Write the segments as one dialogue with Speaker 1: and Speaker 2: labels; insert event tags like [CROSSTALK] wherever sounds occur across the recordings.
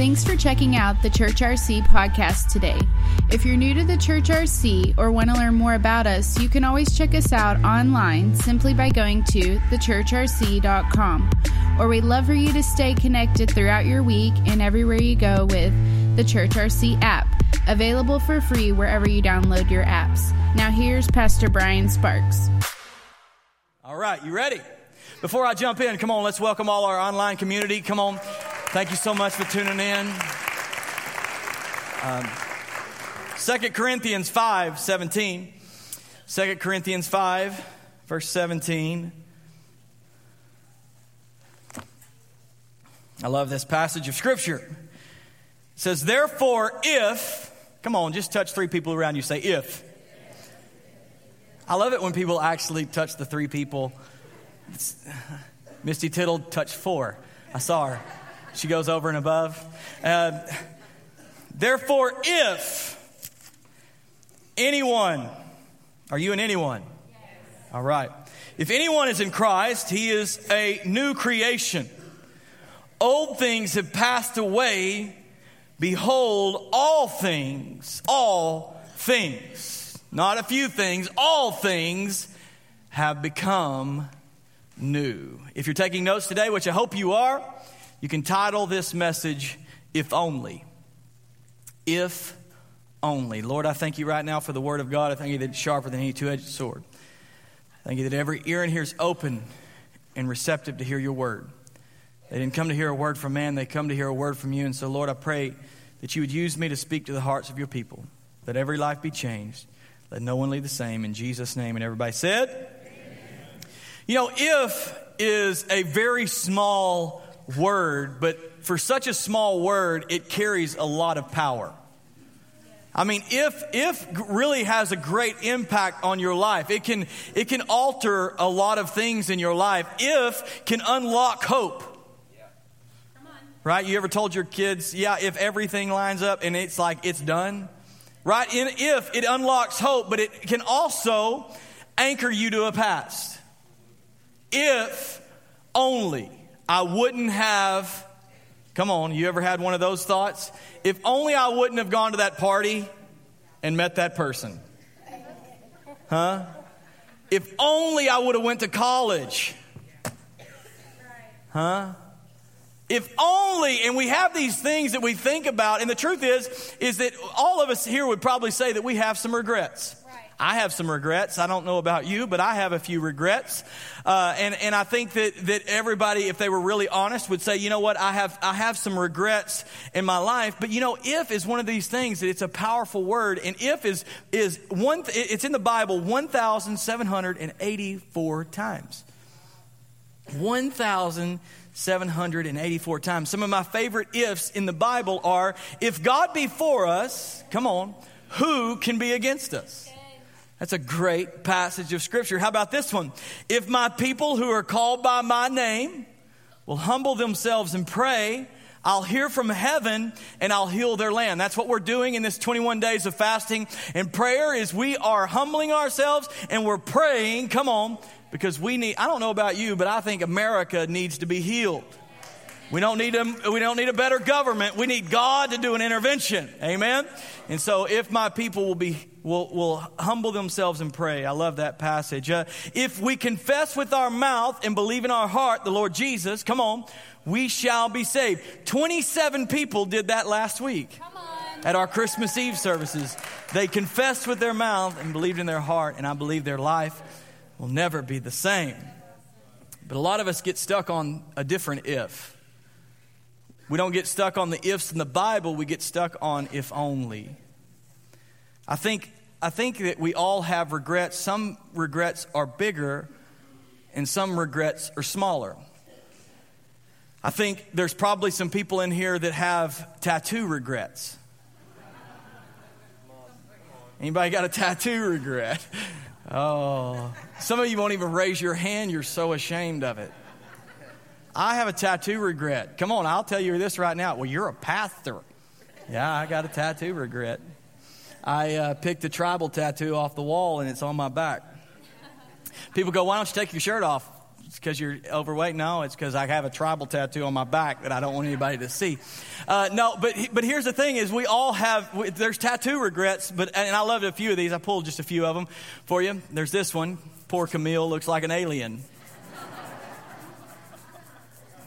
Speaker 1: Thanks for checking out the Church RC podcast today. If you're new to the Church RC or want to learn more about us, you can always check us out online simply by going to thechurchrc.com. Or we'd love for you to stay connected throughout your week and everywhere you go with the Church RC app, available for free wherever you download your apps. Now, here's Pastor Brian Sparks.
Speaker 2: All right, you ready? Before I jump in, come on, let's welcome all our online community. Come on. Thank you so much for tuning in. Um, 2 Corinthians 5 17. 2 Corinthians 5, verse 17. I love this passage of Scripture. It says, Therefore, if, come on, just touch three people around you, say, if. I love it when people actually touch the three people. It's, [LAUGHS] Misty Tittle touched four. I saw her. She goes over and above. Uh, Therefore, if anyone, are you an anyone? Yes. All right. If anyone is in Christ, he is a new creation. Old things have passed away. Behold, all things, all things, not a few things, all things have become new. If you're taking notes today, which I hope you are, you can title this message, If Only. If Only. Lord, I thank you right now for the Word of God. I thank you that it's sharper than any two edged sword. I thank you that every ear in here is open and receptive to hear your Word. They didn't come to hear a word from man, they come to hear a word from you. And so, Lord, I pray that you would use me to speak to the hearts of your people. Let every life be changed. Let no one leave the same. In Jesus' name. And everybody said, Amen. You know, if is a very small word, but for such a small word, it carries a lot of power. I mean, if if really has a great impact on your life, it can it can alter a lot of things in your life. If can unlock hope. Right? You ever told your kids, yeah, if everything lines up and it's like it's done? Right? In if it unlocks hope, but it can also anchor you to a past. If only I wouldn't have, come on, you ever had one of those thoughts? If only I wouldn't have gone to that party and met that person. Huh? If only I would have went to college. Huh? If only, and we have these things that we think about, and the truth is, is that all of us here would probably say that we have some regrets. I have some regrets. I don't know about you, but I have a few regrets. Uh, and, and I think that, that everybody, if they were really honest, would say, you know what, I have, I have some regrets in my life. But you know, if is one of these things that it's a powerful word. And if is, is one, it's in the Bible 1,784 times. 1,784 times. Some of my favorite ifs in the Bible are if God be for us, come on, who can be against us? That's a great passage of scripture. How about this one? If my people who are called by my name will humble themselves and pray, I'll hear from heaven and I'll heal their land. That's what we're doing in this 21 days of fasting and prayer is we are humbling ourselves and we're praying, come on, because we need I don't know about you, but I think America needs to be healed. We don't need a, we don't need a better government. We need God to do an intervention. Amen. And so if my people will be will, will humble themselves and pray. I love that passage. Uh, if we confess with our mouth and believe in our heart the Lord Jesus, come on, we shall be saved. 27 people did that last week at our Christmas Eve services. They confessed with their mouth and believed in their heart, and I believe their life will never be the same. But a lot of us get stuck on a different if. We don't get stuck on the ifs in the Bible, we get stuck on if only. I think, I think that we all have regrets. Some regrets are bigger, and some regrets are smaller. I think there's probably some people in here that have tattoo regrets. Anybody got a tattoo regret? Oh, some of you won't even raise your hand. You're so ashamed of it. I have a tattoo regret. Come on, I'll tell you this right now. Well, you're a pastor. Yeah, I got a tattoo regret. I uh, picked a tribal tattoo off the wall and it's on my back. People go, Why don't you take your shirt off? It's because you're overweight. No, it's because I have a tribal tattoo on my back that I don't want anybody to see. Uh, no, but but here's the thing: is we all have there's tattoo regrets, but and I love a few of these. I pulled just a few of them for you. There's this one. Poor Camille looks like an alien.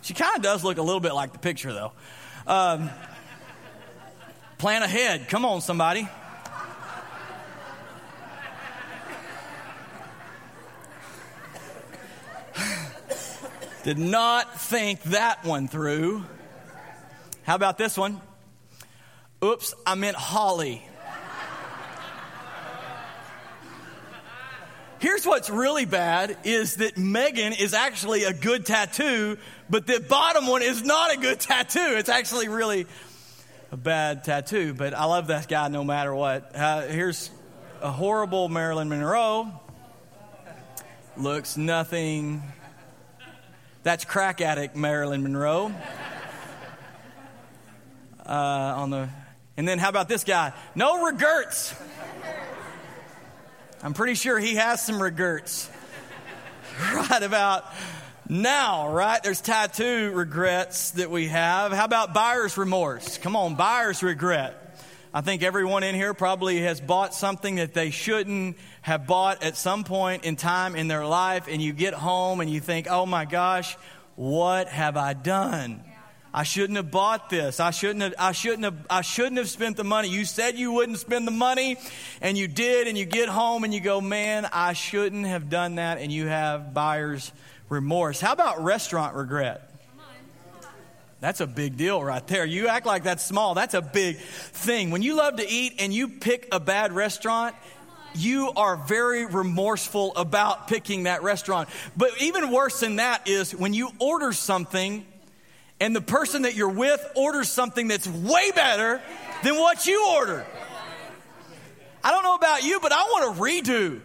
Speaker 2: She kind of does look a little bit like the picture, though. Um, plan ahead. Come on, somebody. [SIGHS] Did not think that one through. How about this one? Oops, I meant Holly. Here's what's really bad is that Megan is actually a good tattoo, but the bottom one is not a good [LAUGHS] tattoo. It's actually really a bad tattoo, but I love that guy no matter what. Uh, here's a horrible Marilyn Monroe. Looks nothing. That's crack addict Marilyn Monroe. Uh, on the, and then how about this guy? No regrets. I'm pretty sure he has some regrets. [LAUGHS] right about now, right? There's tattoo regrets that we have. How about buyer's remorse? Come on, buyer's regret. I think everyone in here probably has bought something that they shouldn't have bought at some point in time in their life, and you get home and you think, oh my gosh, what have I done? I shouldn't have bought this. I shouldn't have, I shouldn't have, I shouldn't have spent the money. You said you wouldn't spend the money and you did and you get home and you go, man, I shouldn't have done that and you have buyer's remorse. How about restaurant regret? That's a big deal right there. You act like that's small. That's a big thing. When you love to eat and you pick a bad restaurant, you are very remorseful about picking that restaurant. But even worse than that is when you order something and the person that you're with orders something that's way better than what you ordered. I don't know about you, but I want to redo.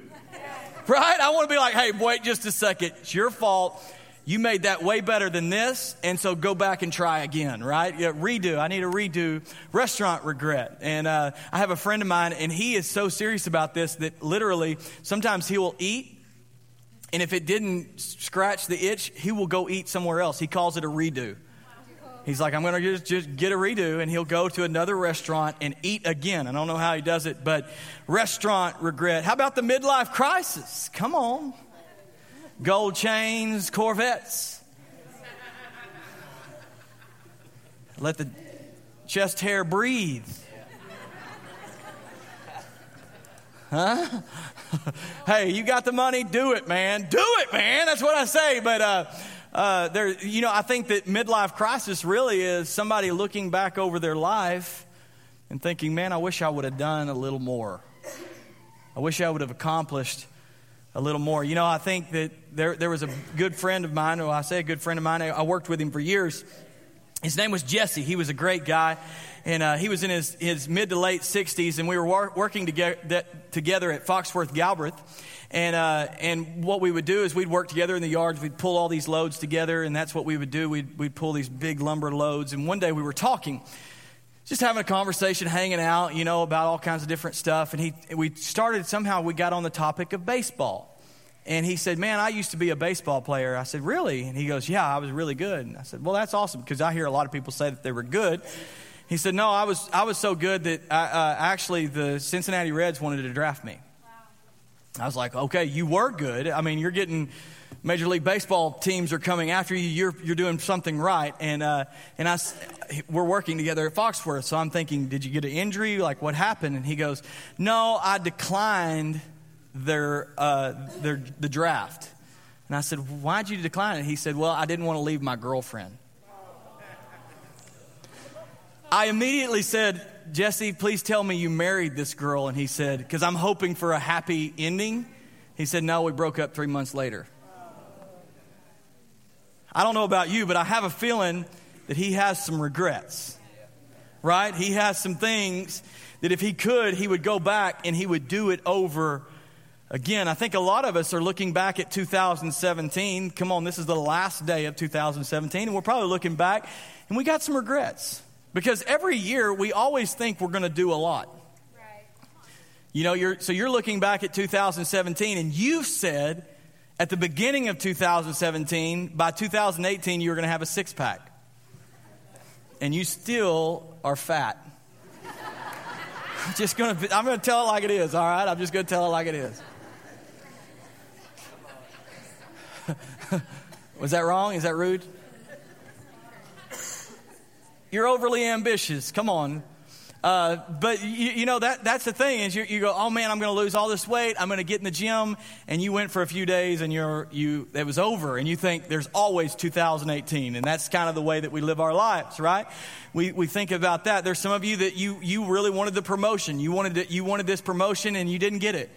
Speaker 2: Right? I want to be like, hey, wait just a second. It's your fault. You made that way better than this, and so go back and try again, right? Yeah, redo. I need a redo. Restaurant regret. And uh, I have a friend of mine, and he is so serious about this that literally sometimes he will eat, and if it didn't scratch the itch, he will go eat somewhere else. He calls it a redo. He's like, I'm going to just, just get a redo, and he'll go to another restaurant and eat again. I don't know how he does it, but restaurant regret. How about the midlife crisis? Come on. Gold chains, Corvettes. Let the chest hair breathe. Huh? [LAUGHS] hey, you got the money? Do it, man. Do it, man. That's what I say. But, uh, uh, there, you know, I think that midlife crisis really is somebody looking back over their life and thinking, man, I wish I would have done a little more. I wish I would have accomplished a little more. You know, I think that there, there was a good friend of mine, or I say a good friend of mine, I worked with him for years. His name was Jesse. He was a great guy. And uh, he was in his, his mid to late 60s, and we were war- working together, together at Foxworth Galbraith. And, uh, and what we would do is we'd work together in the yards. We'd pull all these loads together, and that's what we would do. We'd, we'd pull these big lumber loads. And one day we were talking, just having a conversation, hanging out, you know, about all kinds of different stuff. And he, we started, somehow we got on the topic of baseball. And he said, Man, I used to be a baseball player. I said, Really? And he goes, Yeah, I was really good. And I said, Well, that's awesome because I hear a lot of people say that they were good. He said, No, I was, I was so good that I, uh, actually the Cincinnati Reds wanted to draft me. I was like, okay, you were good. I mean, you're getting Major League Baseball teams are coming after you. You're, you're doing something right. And, uh, and I, we're working together at Foxworth. So I'm thinking, did you get an injury? Like, what happened? And he goes, no, I declined their, uh, their, the draft. And I said, why'd you decline it? He said, well, I didn't want to leave my girlfriend. I immediately said, Jesse, please tell me you married this girl. And he said, because I'm hoping for a happy ending. He said, no, we broke up three months later. I don't know about you, but I have a feeling that he has some regrets, right? He has some things that if he could, he would go back and he would do it over again. I think a lot of us are looking back at 2017. Come on, this is the last day of 2017, and we're probably looking back and we got some regrets. Because every year we always think we're going to do a lot. Right. You know, you're, so you're looking back at 2017 and you've said, At the beginning of 2017, by 2018, you were going to have a six pack. And you still are fat. I'm just going to, I'm going to tell it like it is, all right? I'm just going to tell it like it is. [LAUGHS] Was that wrong? Is that rude? You're overly ambitious. Come on. Uh, but you, you, know that that's the thing is you, you go oh man I'm going to lose all this weight. I'm going to get in the gym. And you went for a few days and you're you it was over. And you think there's always 2018 and that's kind of the way that we live our lives right? We, we think about that. There's some of you that you you really wanted the promotion. You wanted to, you wanted this promotion and you didn't get it.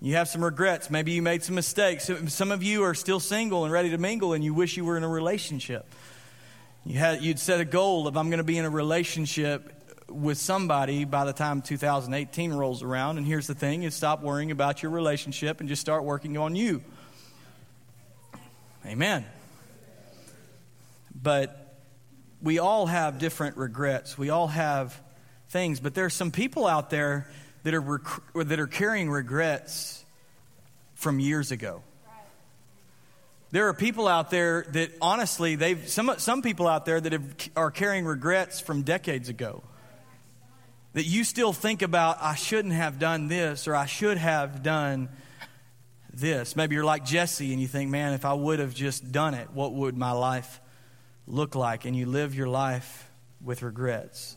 Speaker 2: You have some regrets. Maybe you made some mistakes. Some of you are still single and ready to mingle and you wish you were in a relationship you had you'd set a goal of I'm going to be in a relationship with somebody by the time 2018 rolls around. And here's the thing is stop worrying about your relationship and just start working on you. Amen. But we all have different regrets. We all have things, but there are some people out there that are rec- that are carrying regrets from years ago. There are people out there that honestly, they've some some people out there that have, are carrying regrets from decades ago that you still think about, I shouldn't have done this or I should have done this. Maybe you're like Jesse and you think, man, if I would have just done it, what would my life look like? And you live your life with regrets.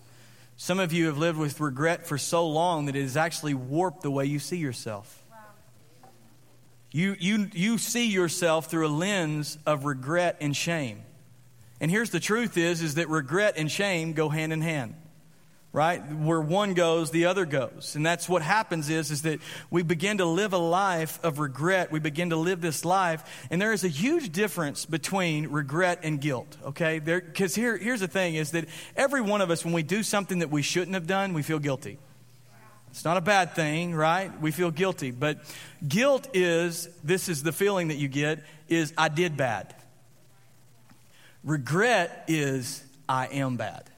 Speaker 2: Some of you have lived with regret for so long that it has actually warped the way you see yourself. You, you, you see yourself through a lens of regret and shame. And here's the truth is, is that regret and shame go hand in hand right? Where one goes the other goes. And that's what happens is is that we begin to live a life of regret. We begin to live this life and there is a huge difference between regret and guilt okay? Because here, here's the thing is that every one of us when we do something that we shouldn't have done we feel guilty it's not a bad thing right? We feel guilty. But guilt is this is the feeling that you get is i did bad. Regret is i am bad.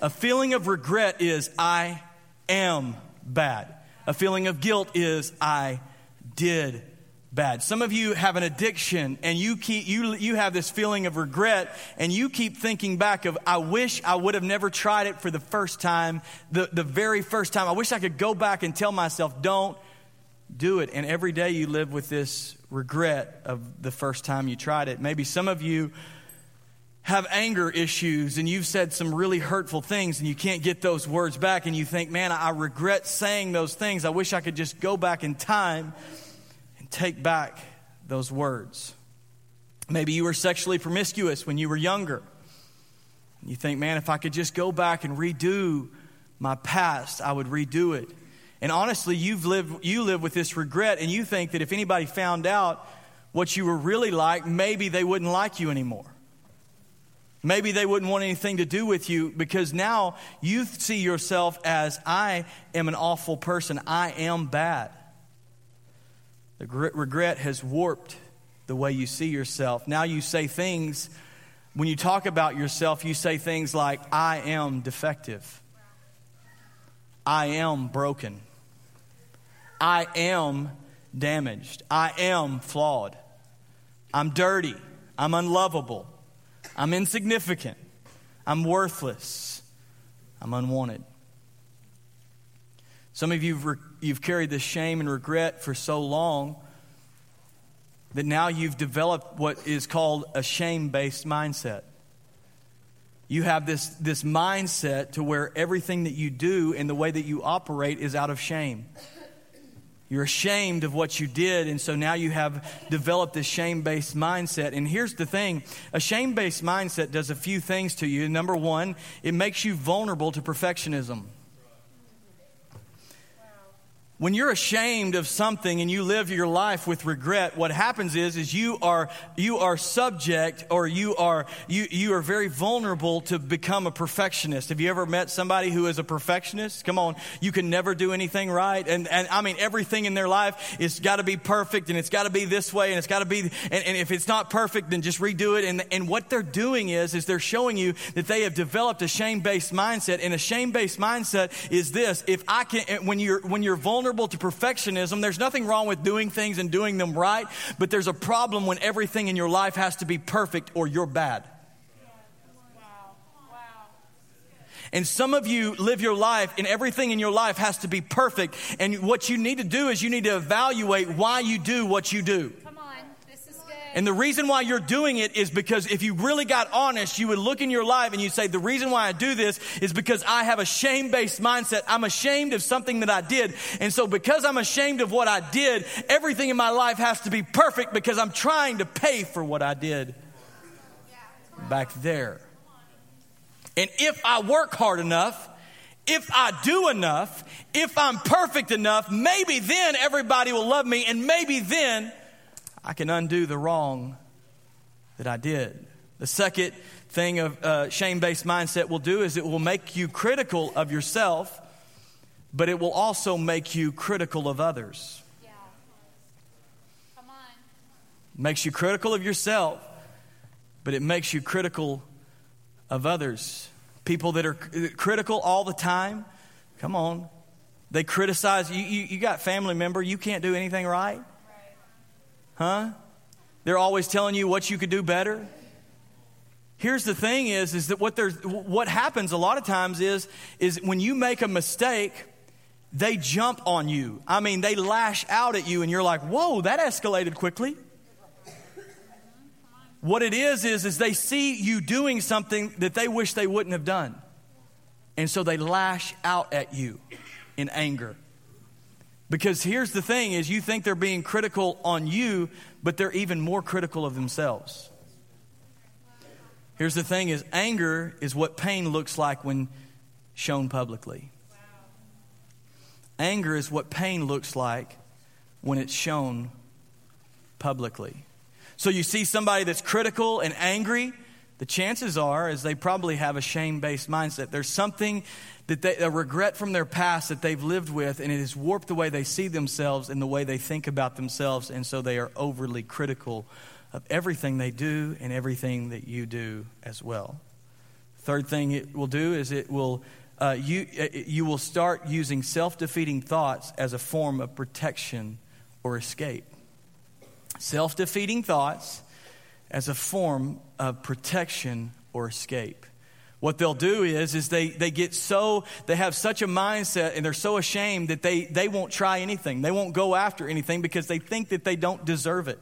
Speaker 2: A feeling of regret is I am bad. A feeling of guilt is I did bad. Some of you have an addiction and you keep you you have this feeling of regret and you keep thinking back of I wish I would have never tried it for the first time, the, the very first time. I wish I could go back and tell myself, don't do it. And every day you live with this regret of the first time you tried it. Maybe some of you have anger issues and you've said some really hurtful things and you can't get those words back and you think, man, I regret saying those things. I wish I could just go back in time take back those words. Maybe you were sexually promiscuous when you were younger. You think, man, if I could just go back and redo my past, I would redo it. And honestly, you've lived, you live with this regret and you think that if anybody found out what you were really like, maybe they wouldn't like you anymore. Maybe they wouldn't want anything to do with you because now you see yourself as I am an awful person. I am bad. The regret has warped the way you see yourself. Now you say things, when you talk about yourself, you say things like, I am defective. I am broken. I am damaged. I am flawed. I'm dirty. I'm unlovable. I'm insignificant. I'm worthless. I'm unwanted. Some of you, have you've carried this shame and regret for so long that now you've developed what is called a shame based mindset. You have this, this mindset to where everything that you do and the way that you operate is out of shame. You're ashamed of what you did, and so now you have developed this shame based mindset. And here's the thing a shame based mindset does a few things to you. Number one, it makes you vulnerable to perfectionism. When you're ashamed of something and you live your life with regret, what happens is, is you are, you are subject or you are, you, you are very vulnerable to become a perfectionist. Have you ever met somebody who is a perfectionist? Come on. You can never do anything right. And, and I mean, everything in their life is got to be perfect and it's got to be this way and it's got to be, and, and if it's not perfect, then just redo it. And, and what they're doing is, is they're showing you that they have developed a shame-based mindset. And a shame-based mindset is this. If I can, when you're, when you're vulnerable, vulnerable to perfectionism. There's nothing wrong with doing things and doing them right, but there's a problem when everything in your life has to be perfect or you're bad. And some of you live your life and everything in your life has to be perfect. And what you need to do is you need to evaluate why you do what you do.
Speaker 1: Come on, this is good.
Speaker 2: And the reason why you're doing it is because if you really got honest, you would look in your life and you say, the reason why I do this is because I have a shame based mindset. I'm ashamed of something that I did. And so because I'm ashamed of what I did, everything in my life has to be perfect because I'm trying to pay for what I did back there. And if I work hard enough, if I do enough, if I'm perfect enough, maybe then everybody will love me, and maybe then I can undo the wrong that I did. The second thing of uh, shame based mindset will do is it will make you critical of yourself, but it will also make you critical of others.
Speaker 1: Yeah. Come on.
Speaker 2: Makes you critical of yourself, but it makes you critical of others. People that are critical all the time, come on. They criticize you. You, you got family member, you can't do anything right. Huh? They're always telling you what you could do better. Here's the thing is, is that what, there's, what happens a lot of times is, is when you make a mistake, they jump on you. I mean, they lash out at you, and you're like, whoa, that escalated quickly. What it is, is, is they see you doing something that they wish they wouldn't have done. And so they lash out at you in anger. Because here's the thing is you think they're being critical on you, but they're even more critical of themselves. Here's the thing is anger is what pain looks like when shown publicly. Anger is what pain looks like when it's shown publicly. So you see somebody that's critical and angry, the chances are is they probably have a shame-based mindset. There's something that they a regret from their past that they've lived with and it has warped the way they see themselves and the way they think about themselves and so they are overly critical of everything they do and everything that you do as well. Third thing it will do is it will uh, you, uh, you will start using self defeating thoughts as a form of protection or escape self defeating thoughts as a form of protection or escape. What they'll do is, is they, they get so, they have such a mindset and they're so ashamed that they, they won't try anything. They won't go after anything because they think that they don't deserve it.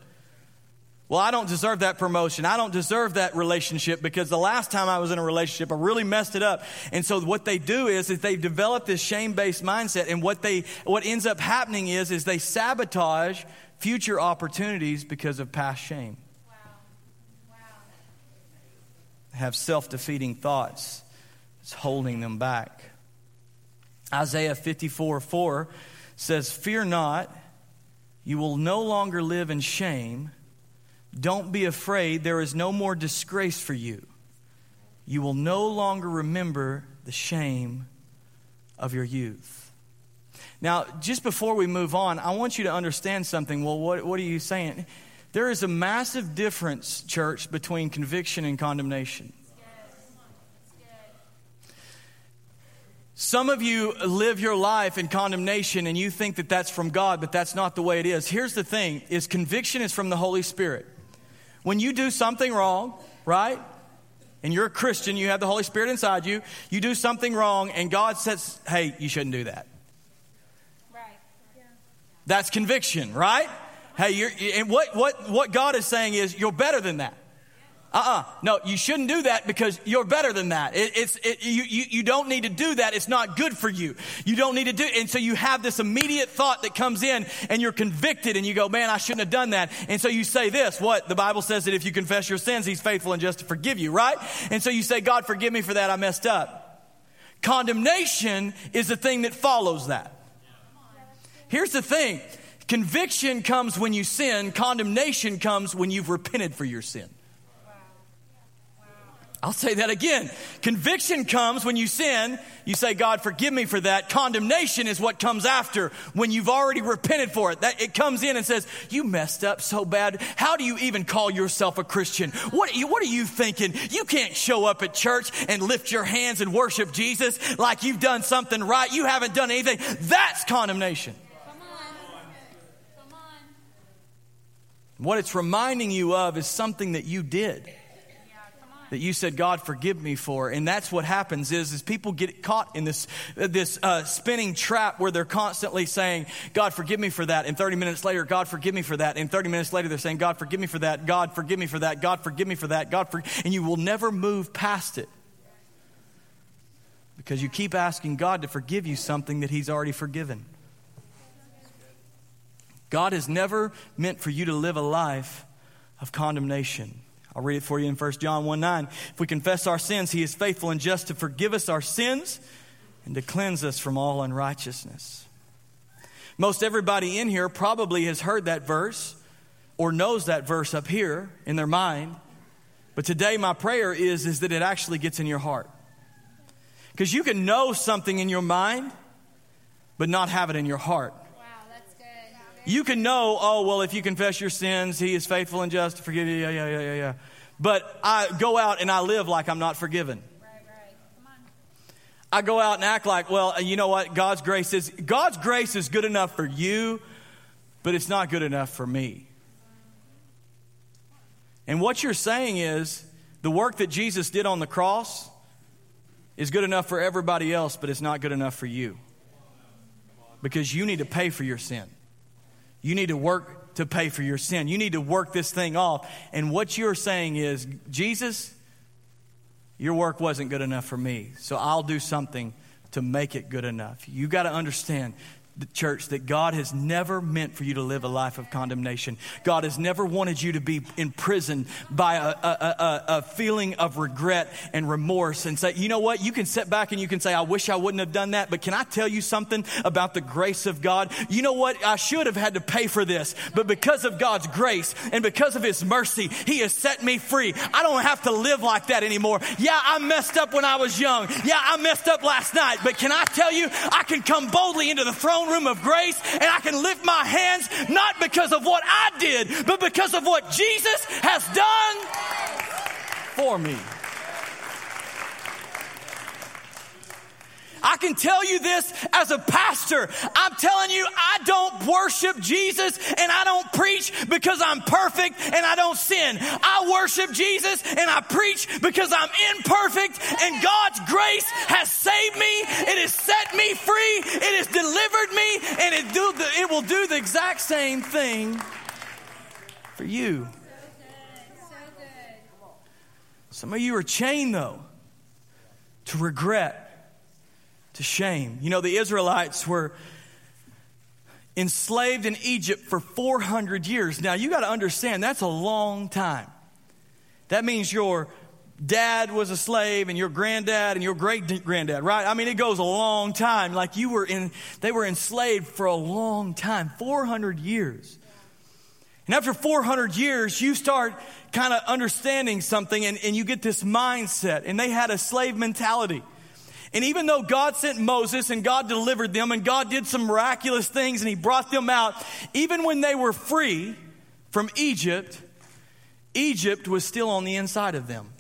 Speaker 2: Well, I don't deserve that promotion. I don't deserve that relationship because the last time I was in a relationship, I really messed it up. And so what they do is, is they develop this shame-based mindset. And what they, what ends up happening is, is they sabotage future opportunities because of past shame. Wow. Wow. Have self defeating thoughts. It's holding them back. Isaiah 54 4 says, Fear not, you will no longer live in shame. Don't be afraid, there is no more disgrace for you. You will no longer remember the shame of your youth. Now, just before we move on, I want you to understand something. Well, what, what are you saying? There is a massive difference, church, between conviction and condemnation. Some of you live your life in condemnation and you think that that's from God, but that's not the way it is. Here's the thing is conviction is from the Holy Spirit. When you do something wrong, right? And you're a Christian, you have the Holy Spirit inside you, you do something wrong and God says, "Hey, you shouldn't do that." Right. That's conviction, right? Hey, you're, and what, what, what God is saying is, you're better than that. Uh-uh. No, you shouldn't do that because you're better than that. It, it's, it, you, you, you don't need to do that. It's not good for you. You don't need to do, and so you have this immediate thought that comes in and you're convicted and you go, man, I shouldn't have done that. And so you say this, what? The Bible says that if you confess your sins, He's faithful and just to forgive you, right? And so you say, God, forgive me for that. I messed up. Condemnation is the thing that follows that. Here's the thing conviction comes when you sin, condemnation comes when you've repented for your sin. I'll say that again. Conviction comes when you sin. You say, God, forgive me for that. Condemnation is what comes after when you've already repented for it. That it comes in and says, you messed up so bad. How do you even call yourself a Christian? What you, what are you thinking? You can't show up at church and lift your hands and worship Jesus like you've done something right. You haven't done anything. That's condemnation. What it's reminding you of is something that you did that you said, God, forgive me for. And that's what happens is, is people get caught in this, this uh, spinning trap where they're constantly saying, God, forgive me for that. And 30 minutes later, God, forgive me for that. And 30 minutes later, they're saying, God, forgive me for that. God, forgive me for that. God, forgive me for that. God, for, and you will never move past it because you keep asking God to forgive you something that He's already forgiven. God has never meant for you to live a life of condemnation. I'll read it for you in 1 John 1 9. If we confess our sins, he is faithful and just to forgive us our sins and to cleanse us from all unrighteousness. Most everybody in here probably has heard that verse or knows that verse up here in their mind. But today, my prayer is, is that it actually gets in your heart. Because you can know something in your mind, but not have it in your heart. You can know, oh, well, if you confess your sins, he is faithful and just to forgive you. Yeah, yeah, yeah, yeah, yeah. But I go out and I live like I'm not forgiven. I go out and act like, well, you know what? God's grace is God's grace is good enough for you, but it's not good enough for me. And what you're saying is the work that Jesus did on the cross is good enough for everybody else, but it's not good enough for you. Because you need to pay for your sin. You need to work to pay for your sin. You need to work this thing off. And what you're saying is, Jesus, your work wasn't good enough for me, so I'll do something to make it good enough. You got to understand the church that God has never meant for you to live a life of condemnation. God has never wanted you to be imprisoned by a, a, a, a, feeling of regret and remorse and say, you know what? You can sit back and you can say, I wish I wouldn't have done that. But can I tell you something about the grace of God? You know what? I should have had to pay for this, but because of God's grace and because of His mercy, He has set me free. I don't have to live like that anymore. Yeah, I messed up when I was young. Yeah, I messed up last night. But can I tell you, I can come boldly into the throne room of grace and I can lift my hands not because of what I did, but because of what Jesus has done for me. I can tell you this as a pastor. I'm telling you, I don't worship Jesus and I don't preach because I'm perfect and I don't sin. I worship Jesus and I preach because I'm imperfect and God's grace has saved me. It has set me free. It has delivered me and it, do the, it will do the exact same thing for you. Some of you are chained though to regret to shame. You know, the Israelites were enslaved in Egypt for 400 years. Now, you got to understand, that's a long time. That means your dad was a slave and your granddad and your great granddad, right? I mean, it goes a long time. Like you were in, they were enslaved for a long time 400 years. And after 400 years, you start kind of understanding something and, and you get this mindset. And they had a slave mentality. And even though God sent Moses and God delivered them and God did some miraculous things and he brought them out, even when they were free from Egypt, Egypt was still on the inside of them.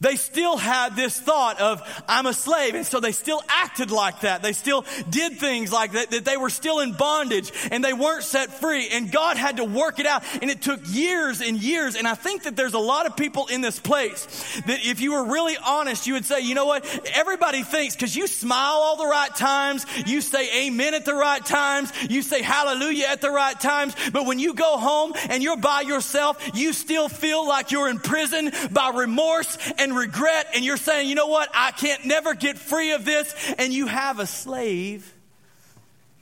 Speaker 2: They still had this thought of, I'm a slave. And so they still acted like that. They still did things like that, that they were still in bondage and they weren't set free. And God had to work it out. And it took years and years. And I think that there's a lot of people in this place that if you were really honest, you would say, you know what? Everybody thinks because you smile all the right times, you say amen at the right times, you say hallelujah at the right times. But when you go home and you're by yourself, you still feel like you're in prison by remorse and regret, and you're saying, you know what, I can't never get free of this, and you have a slave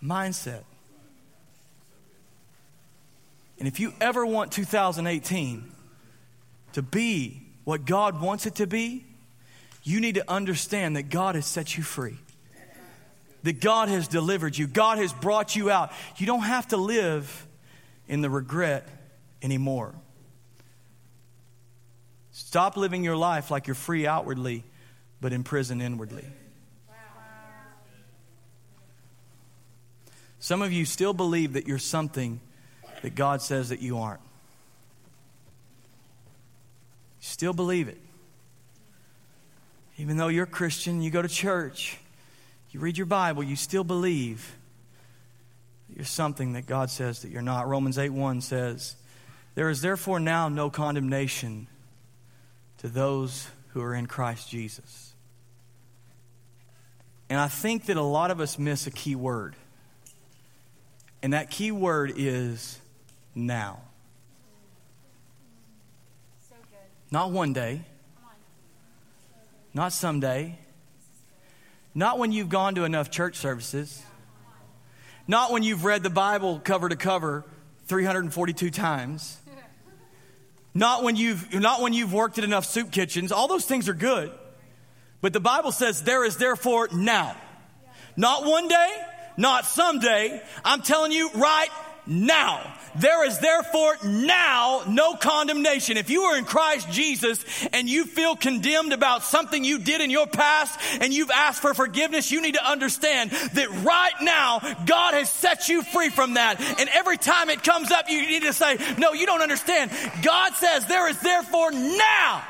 Speaker 2: mindset. And if you ever want 2018 to be what God wants it to be, you need to understand that God has set you free. That God has delivered you. God has brought you out. You don't have to live in the regret anymore. Stop living your life like you're free outwardly, but in prison inwardly. Some of you still believe that you're something that God says that you aren't. You still believe it. Even though you're Christian, you go to church, you read your Bible, you still believe that you're something that God says that you're not. Romans 8 1 says, There is therefore now no condemnation to those who are in Christ Jesus. And I think that a lot of us miss a key word. And that key word is now.
Speaker 1: So.
Speaker 2: Not one day,
Speaker 1: on.
Speaker 2: not someday, not when you've gone to enough church services, not when you've read the Bible cover to cover 342 times, not when you've, not when you've worked at enough soup kitchens. All those things are good. But the Bible says there is therefore now. Not one day, not someday. I'm telling you right now. There is therefore now no condemnation. If you are in Christ Jesus and you feel condemned about something you did in your past and you've asked for forgiveness, you need to understand that right now God has set you free from that. And every time it comes up, you need to say, No, you don't understand. God says there is therefore now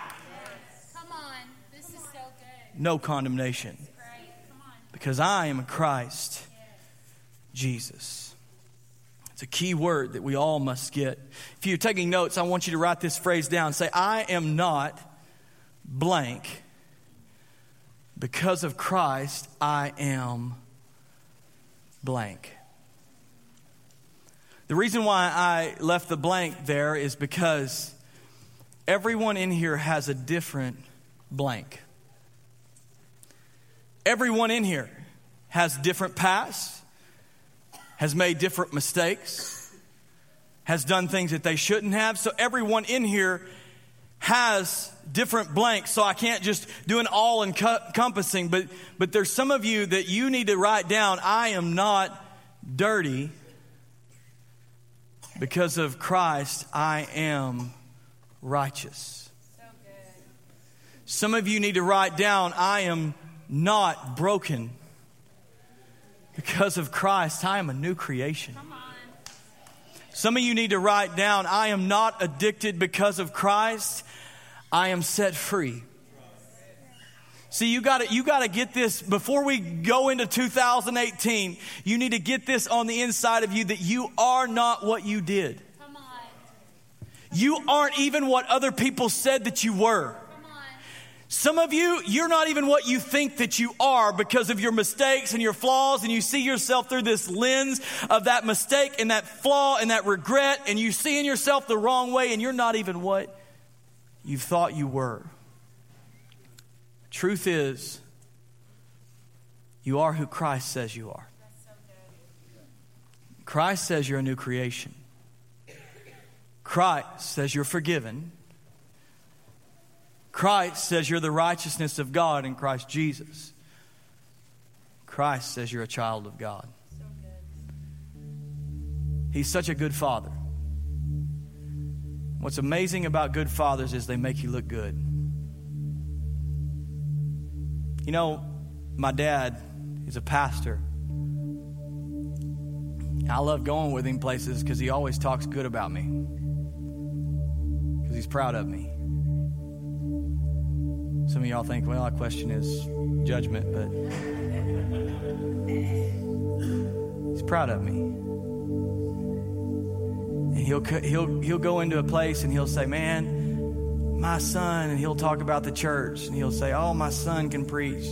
Speaker 1: Come on. This is so good.
Speaker 2: no condemnation
Speaker 1: Right. Come on.
Speaker 2: because I am in Christ Jesus. It's a key word that we all must get. If you're taking notes, I want you to write this phrase down. Say, I am not blank. Because of Christ, I am blank. The reason why I left the blank there is because everyone in here has a different blank. Everyone in here has different pasts, has made different mistakes, has done things that they shouldn't have. So everyone in here has different blanks. So I can't just do an all encompassing, but, but there's some of you that you need to write down I am not dirty. Because of Christ, I am righteous.
Speaker 1: So.
Speaker 2: Some of you need to write down, I am not broken. Because of Christ, I am a new creation. Some of you need to write down, I am not addicted because of Christ. I am set free. See, you got to you got to get this before we go into 2018. You need to get this on the inside of you that you are not what you did.
Speaker 1: Come on.
Speaker 2: You aren't even what other people said that you were. Some of you, you're not even what you think that you are because of your mistakes and your flaws, and you see yourself through this lens of that mistake and that flaw and that regret, and you see in yourself the wrong way, and you're not even what you thought you were. Truth is, you are who Christ says you are. Christ says you're a new creation. Christ says you're forgiven. Christ says you're the righteousness of God in Christ Jesus. Christ says you're a child of God. He's such a good father. What's amazing about good fathers is they make you look good. You know, my dad is a pastor. I love going with him places because he always talks good about me. Because he's proud of me. Some of y'all think, well, that question is judgment, but he's proud of me. And he'll, he'll, he'll go into a place and he'll say, Man, my son, and he'll talk about the church. And he'll say, Oh, my son can preach.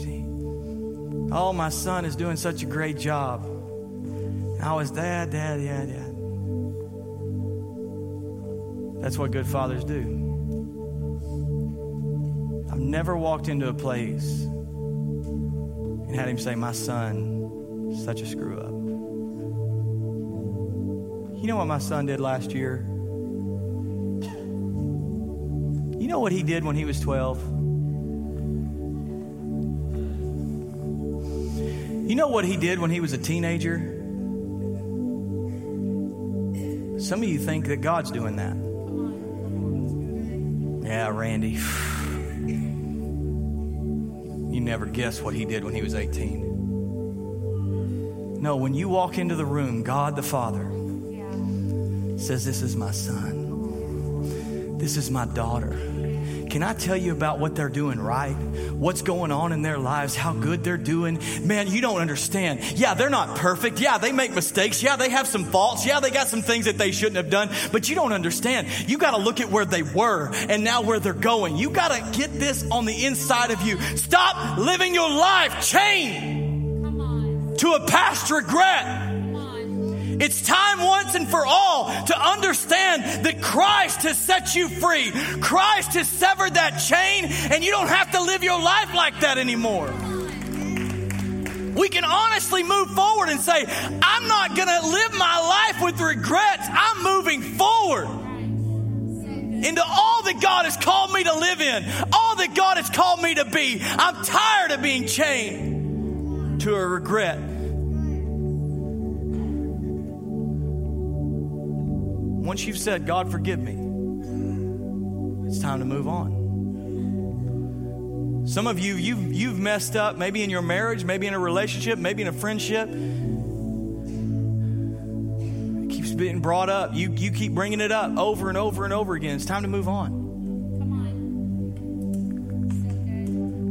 Speaker 2: Oh, my son is doing such a great job. And I was, Dad, Dad, yeah, Dad. That's what good fathers do. I've never walked into a place and had him say, My son, such a screw up. You know what my son did last year? You know what he did when he was 12? You know what he did when he was a teenager? Some of you think that God's doing that. Yeah, Randy. [SIGHS] Never guess what he did when he was 18. No, when you walk into the room, God the Father
Speaker 1: Yeah.
Speaker 2: says, This is my son. This is my daughter. Can I tell you about what they're doing right? What's going on in their lives? How good they're doing? Man, you don't understand. Yeah, they're not perfect. Yeah, they make mistakes. Yeah, they have some faults. Yeah, they got some things that they shouldn't have done. But you don't understand. You got to look at where they were and now where they're going. You got to get this on the inside of you. Stop living your life chained to a past regret. It's time once and for all to understand that Christ has set you free. Christ has severed that chain, and you don't have to live your life like that anymore. We can honestly move forward and say, I'm not going to live my life with regrets. I'm moving forward into all that God has called me to live in, all that God has called me to be. I'm tired of being chained to a regret. Once you've said, God, forgive me, it's time to move on. Some of you, you've, you've messed up, maybe in your marriage, maybe in a relationship, maybe in a friendship. It keeps being brought up. You, you keep bringing it up over and over and over again. It's time to move on.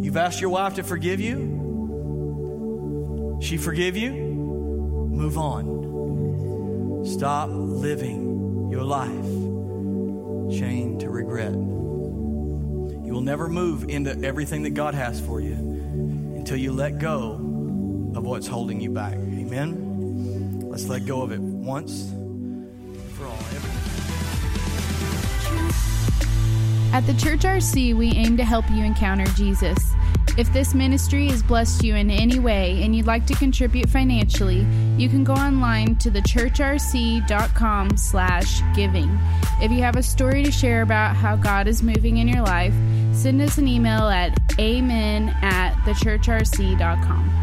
Speaker 2: You've asked your wife to forgive you. She forgive you. Move on. Stop living your life chained to regret. You will never move into everything that God has for you until you let go of what's holding you back. Amen? Let's let go of it once for all.
Speaker 1: At the Church RC, we aim to help you encounter Jesus. If this ministry has blessed you in any way and you'd like to contribute financially, you can go online to thechurchrc.com slash giving. If you have a story to share about how God is moving in your life, send us an email at amen at thechurchrc.com.